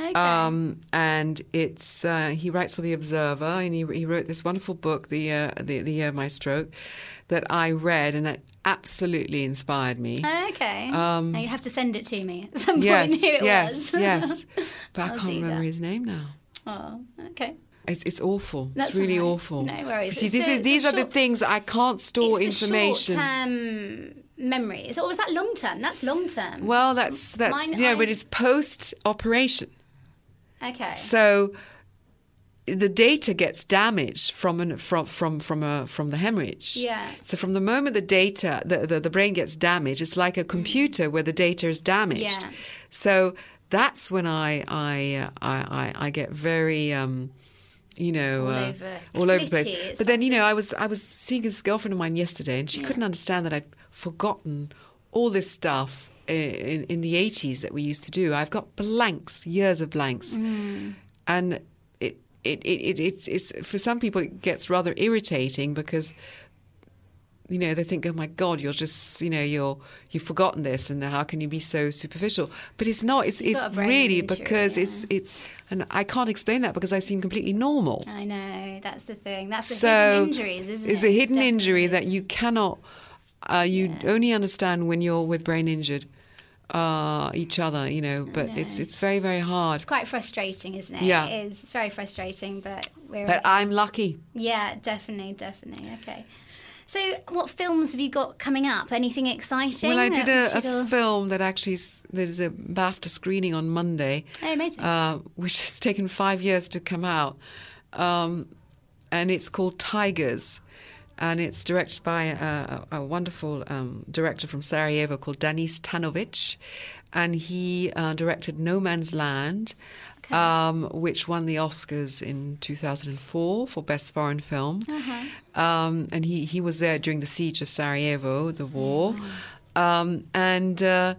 Okay. Um, and it's uh, he writes for the Observer, and he, he wrote this wonderful book, the, uh, the the year of my stroke, that I read, and that absolutely inspired me. okay. um, now you have to send it to me at some point. yes, who it yes, was. yes. But I can't remember that. his name now. oh, okay. It's it's awful. That's it's really all right. awful. No worries. See, this is the these are the things I can't store it's information. The short-term memory. Is or was that long term? That's long term. well, that's that's Mine- you know, I- but it's post operation. Okay. So the data gets damaged from an, from from from a from the hemorrhage. Yeah. So from the moment the data the, the the brain gets damaged, it's like a computer where the data is damaged. Yeah. So that's when I I uh, I, I I get very. Um, you know, All uh, over- all over the place. But then, you know, I was I was seeing this girlfriend of mine yesterday, and she Yeah. couldn't understand that I'd forgotten all this stuff in, in the 80s that we used to do. I've got blanks, years of blanks. Mm. And it, it, it, it, it's, it's, for some people, it gets rather irritating because, you know, they think, oh my God, you're just, you know, you're, you've forgotten this and how can you be so superficial? But it's not. It's, it's got a brain really injury, because yeah. it's, it's, and I can't explain that because I seem completely normal. I know that's the thing. That's the so hidden injuries, isn't it? it's it? a hidden injury that you cannot uh, you only understand when you're with brain injured uh, each other you know but it's know. it's very very hard It's quite frustrating, isn't it? Yeah. It is. It's very frustrating, but we're. but i'm lucky yeah, definitely, definitely. Okay. So, what films have you got coming up? Anything exciting? well i did we a, a film that actually there's a bafta screening on monday Oh, amazing. uh, which has taken five years to come out. Um, and it's called Tigers. And it's directed by a, a wonderful um, director from Sarajevo called Danis Tanovic. And he uh, directed No Man's Land, um, which won the Oscars in 2004 for Best Foreign Film. Uh-huh. Um, and he, he was there during the siege of Sarajevo, the war. Um, and uh,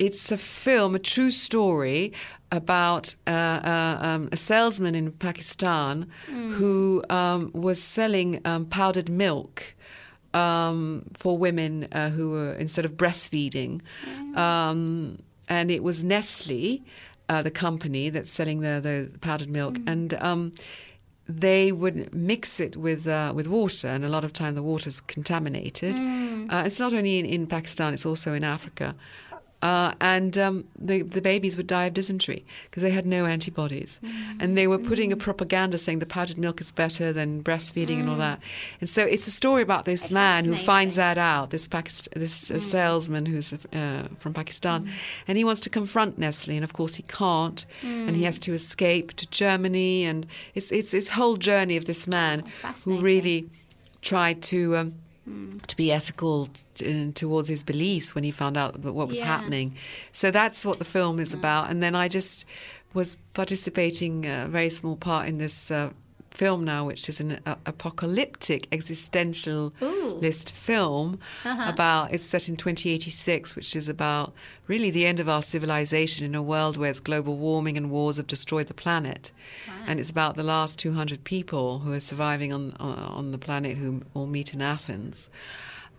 it's a film, a true story about uh, uh, um, a salesman in Pakistan who um, was selling um, powdered milk um, for women uh, who were instead of breastfeeding. Um, and it was Nestle, uh, the company that's selling the, the powdered milk. And um, they would mix it with uh, with water, and a lot of time the water's contaminated. Uh, it's not only in, in Pakistan; it's also in Africa. Uh, and um, the the babies would die of dysentery because they had no antibodies, and they were putting a propaganda saying the powdered milk is better than breastfeeding and all that. And so it's a story about this man who finds that out. This Pakist- this uh, salesman who's uh, from Pakistan, and he wants to confront Nestle, and of course he can't, and he has to escape to Germany, and it's it's this whole journey of this man who really tried to. Um, to be ethical t- towards his beliefs when he found out that what was Yeah. happening. So that's what the film is about. And then I just was participating a very small part in this uh, film now, which is an uh, apocalyptic existentialist film about. It's set in 2086, which is about really the end of our civilization in a world where it's global warming and wars have destroyed the planet, and it's about the last 200 people who are surviving on on, on the planet who all meet in Athens.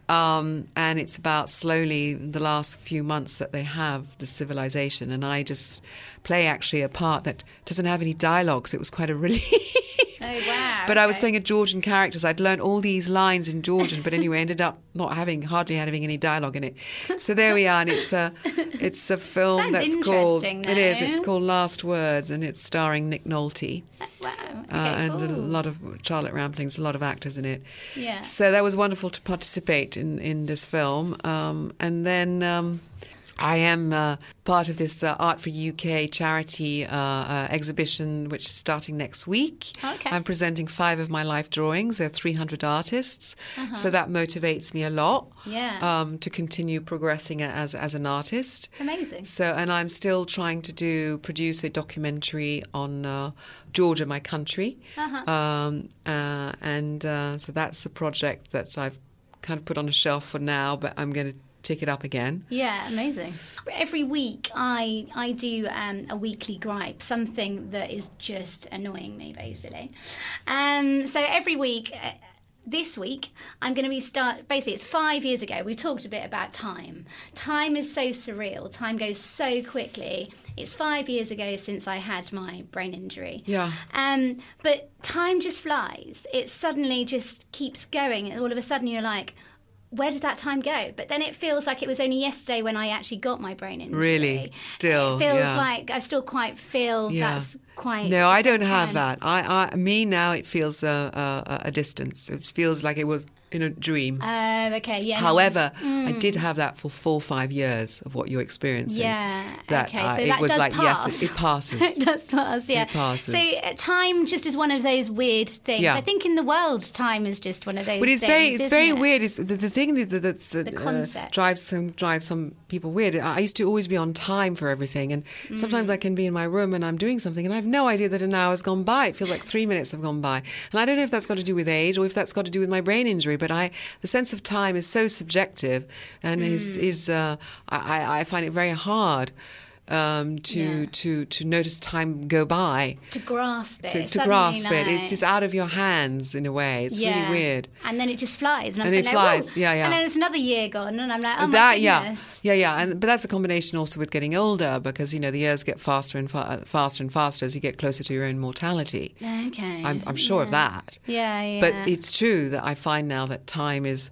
Um, and it's about slowly the last few months that they have the civilization. And I just play actually a part that doesn't have any dialogues. It was quite a relief. Oh wow! But I was playing a Georgian character, so I'd learned all these lines in Georgian. But anyway, ended up not having hardly having any dialogue in it. So there we are, and it's a it's a film Sounds that's called interesting, it is. It's called Last Words, and it's starring Nick Nolte. Wow. uh, and a lot of Charlotte Rampling's a lot of actors in it. Yeah. So that was wonderful to participate in in this film, um, and then. Um, I am uh, part of this uh, Art for UK charity uh, uh, exhibition, which is starting next week. Okay. I'm presenting five of my life drawings. There are 300 artists, so that motivates me a lot. Uh-huh. Yeah. Um, to continue progressing as as an artist. Amazing. So, and I'm still trying to do produce a documentary on uh, Georgia, my country, Uh-huh. um, uh, and uh, so that's a project that I've kind of put on a shelf for now, but I'm going to take it up again. Yeah, amazing. Every week, I I do um, a weekly gripe, something that is just annoying me, basically. Um, so every week. Uh, this week, I'm going to be start. Basically, it's five years ago. We talked a bit about time. Time is so surreal. Time goes so quickly. It's five years ago since I had my brain injury. Yeah. Um, but time just flies. It suddenly just keeps going. And all of a sudden, you're like, where did that time go? But then it feels like it was only yesterday when I actually got my brain injury. Really? Still, It feels yeah. like I still quite feel Yeah. that's quite. No, I don't have that. I, I, me now, it feels a, a, a distance. It feels like it was in a dream. Oh, okay, yeah. However, I did have that for four, or five years of what you're experiencing. Yeah. That, okay. uh, So it that was does like pass. yes, it, it passes. it does pass. Yeah. It passes. So uh, time just is one of those weird things. Yeah. I think in the world, time is just one of those. But it's things, very, it's very it? weird. It's the, the thing that that's uh, The uh, concept. drives some drives some people weird. I used to always be on time for everything, and sometimes Mm. I can be in my room and I'm doing something, and I have no idea that an hour's gone by. It feels like three minutes have gone by, and I don't know if that's got to do with age or if that's got to do with my brain injury. But I, the sense of time is so subjective, and is Mm. is uh, I, I- I find it very hard. Um, to Yeah. to to notice time go by, To grasp it. to, to grasp it. It's just out of your hands in a way. It's really weird. And then it just flies, and I'm And it "Oh, flies. whoa." Yeah, yeah. And then it's another year gone, and I'm like, oh my that yeah yeah yeah and but that's a combination also with getting older because you know the years get faster and fa- faster and faster as you get closer to your own mortality Okay. i'm, I'm sure of that Yeah, yeah. but it's true that i find now that time is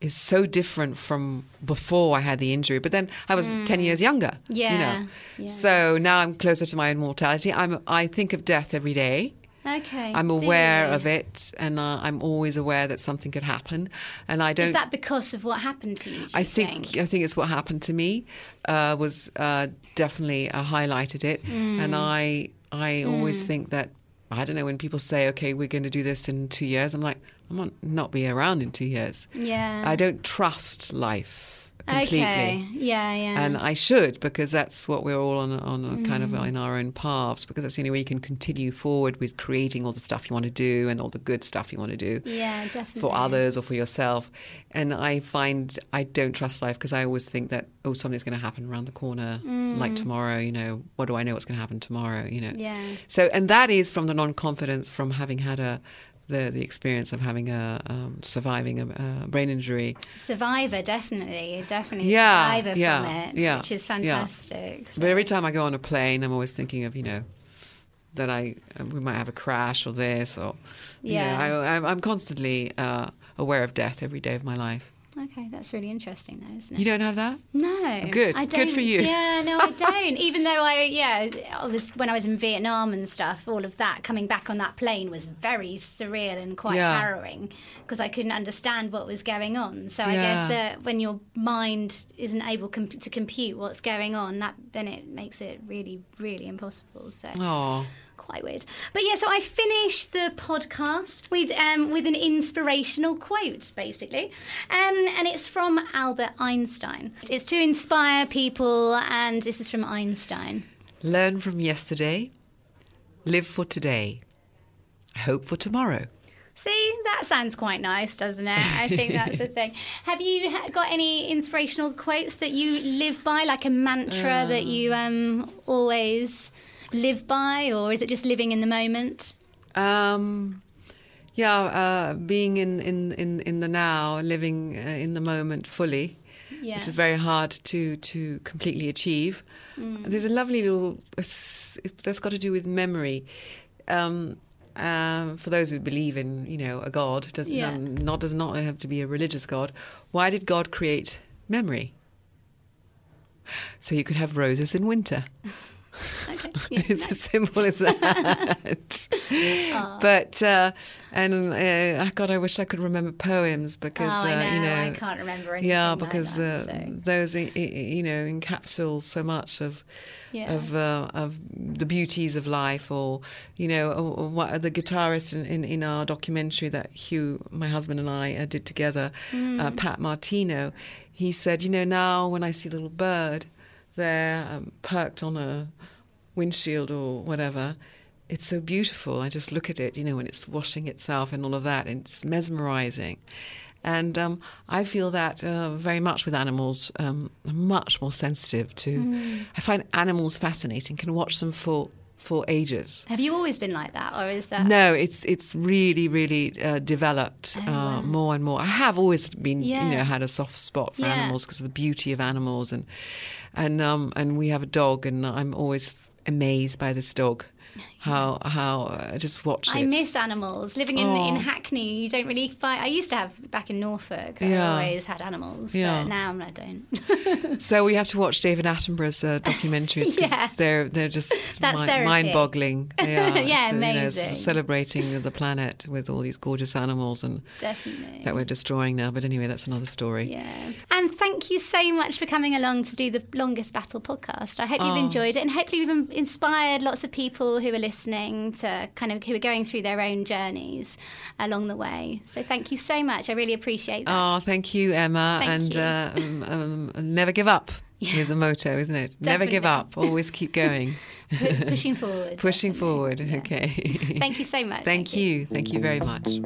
is so different from before i had the injury but then i was 10 years younger you Mm. Yeah, know yeah. so now i'm closer to my own mortality i'm i think of death every day okay. I'm aware of it, and uh, I'm always aware that something could happen, and I don't. Is that because of what happened to you? I you think, I think it's what happened to me uh, was uh, definitely uh, highlighted it, Mm. and I I always think that I don't know when people say okay we're going to do this in two years I'm like I might not be around in two years. Yeah. I don't trust life completely. Okay. Yeah, yeah. And I should because that's what we're all on, on a kind Mm. of in our own paths because that's the only way you can continue forward with creating all the stuff you want to do and all the good stuff you want to do yeah, definitely. for others or for yourself. And I find I don't trust life because I always think that oh something's going to happen around the corner like tomorrow. You know what do I know what's going to happen tomorrow? You know. Mm. Yeah. So and that is from the non confidence from having had a. The, the experience of having a um, surviving a, a brain injury Survivor, definitely. Definitely Yeah, survivor yeah, from it, yeah, which is yeah. fantastic. But every time I go on a plane, I'm always thinking of you know that I uh, we might have a crash or this or Yeah. know, I, I'm- I'm constantly uh, aware of death every day of my life. Okay, that's really interesting, though, isn't it? You don't have that? No, Good. I Good don't, for you. Yeah, no, I don't. Even though I, yeah, I was when I was in Vietnam and stuff. All of that coming back on that plane was very surreal and quite Yeah. harrowing because I couldn't understand what was going on. So I Yeah. guess that when your mind isn't able to compute what's going on, that then it makes it really, really impossible. So Oh, quite weird. But yeah, so I finished the podcast with um, with an inspirational quote, basically, um, and it's from Albert Einstein. It's to inspire people, and this is from Einstein. learn from yesterday, live for today, hope for tomorrow. See, that sounds quite nice, doesn't it? I think that's the thing. Have you got any inspirational quotes that you live by, like a mantra that you um, always live by, or is it just living in the moment? Um, yeah, uh, being in, in, in, in the now, living uh, in the moment fully, Yeah. which is very hard to, to completely achieve. There's a lovely little, that's got to do with memory. Um, um, for those who believe in, you know, a God, does Yeah. um, not does not have to be a religious God. Why did God create memory? So you could have roses in winter. Okay. it's as simple as that. but uh, and uh, God, I wish I could remember poems because Oh, uh, you know, know I can't remember anything Yeah, like because that, uh, so. those you know encapsulate so much of Yeah. of uh, of the beauties of life, or you know, or, or what the guitarist in, in, in our documentary that Hugh, my husband, and I uh, did together, uh, Pat Martino. He said, you know, now when I see a little bird there um, perked on a windshield or whatever. It's so beautiful. I just look at it, you know, when it's washing itself and all of that, and it's mesmerizing. And um, I feel that uh, very much with animals. Um, I'm much more sensitive to. I find animals fascinating. Can watch them for for ages. Have you always been like that, or is that? No, it's it's really really uh, developed Oh, uh, more and more. I have always been Yeah. you know had a soft spot for Yeah. animals because of the beauty of animals and and um and we have a dog and I'm always amazed by this dog. How how I just watch it. I miss animals. Living in, Oh. in Hackney, you don't really find. I used to have back in Norfolk. I always had animals, Yeah. but now I don't. So we have to watch David Attenborough's uh, documentaries Yeah. they're they're just That's therapy. mind-boggling. They Yeah, Yeah, So, you know, amazing. celebrating the planet with all these gorgeous animals and Definitely. that we're destroying now. But anyway, that's another story. Yeah. Thank you so much for coming along to do the Longest Battle podcast. I hope you've Oh. enjoyed it and hopefully you've inspired lots of people who are listening to kind of who are going through their own journeys along the way. So thank you so much. I really appreciate that. Oh, thank you, Emma. Thank and you. Uh, um, um, never give up is a motto, isn't it? Never give Definitely. up. Always keep going. Pu- pushing forward. Pushing definitely. forward. Yeah. Okay. Thank you so much. Thank you. Thank you very much.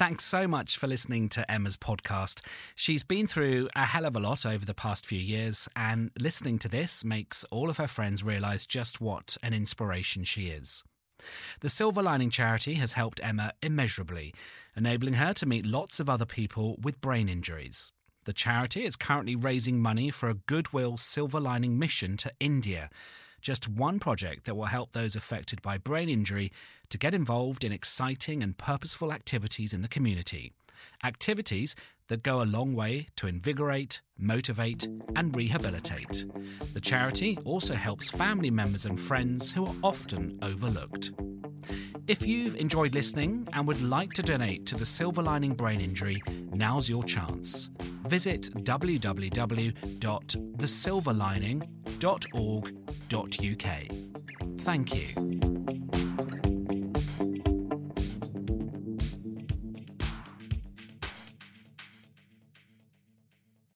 Thanks so much for listening to Emma's podcast. She's been through a hell of a lot over the past few years, and listening to this makes all of her friends realise just what an inspiration she is. The Silver Lining Charity has helped Emma immeasurably, enabling her to meet lots of other people with brain injuries. The charity is currently raising money for a Goodwill Silver Lining mission to India, just one project that will help those affected by brain injury to get involved in exciting and purposeful activities in the community. Activities that go a long way to invigorate, motivate, and rehabilitate. The charity also helps family members and friends who are often overlooked. If you've enjoyed listening and would like to donate to the Silver Lining Brain Injury, now's your chance. Visit www.thesilverlining.org.uk. Thank you.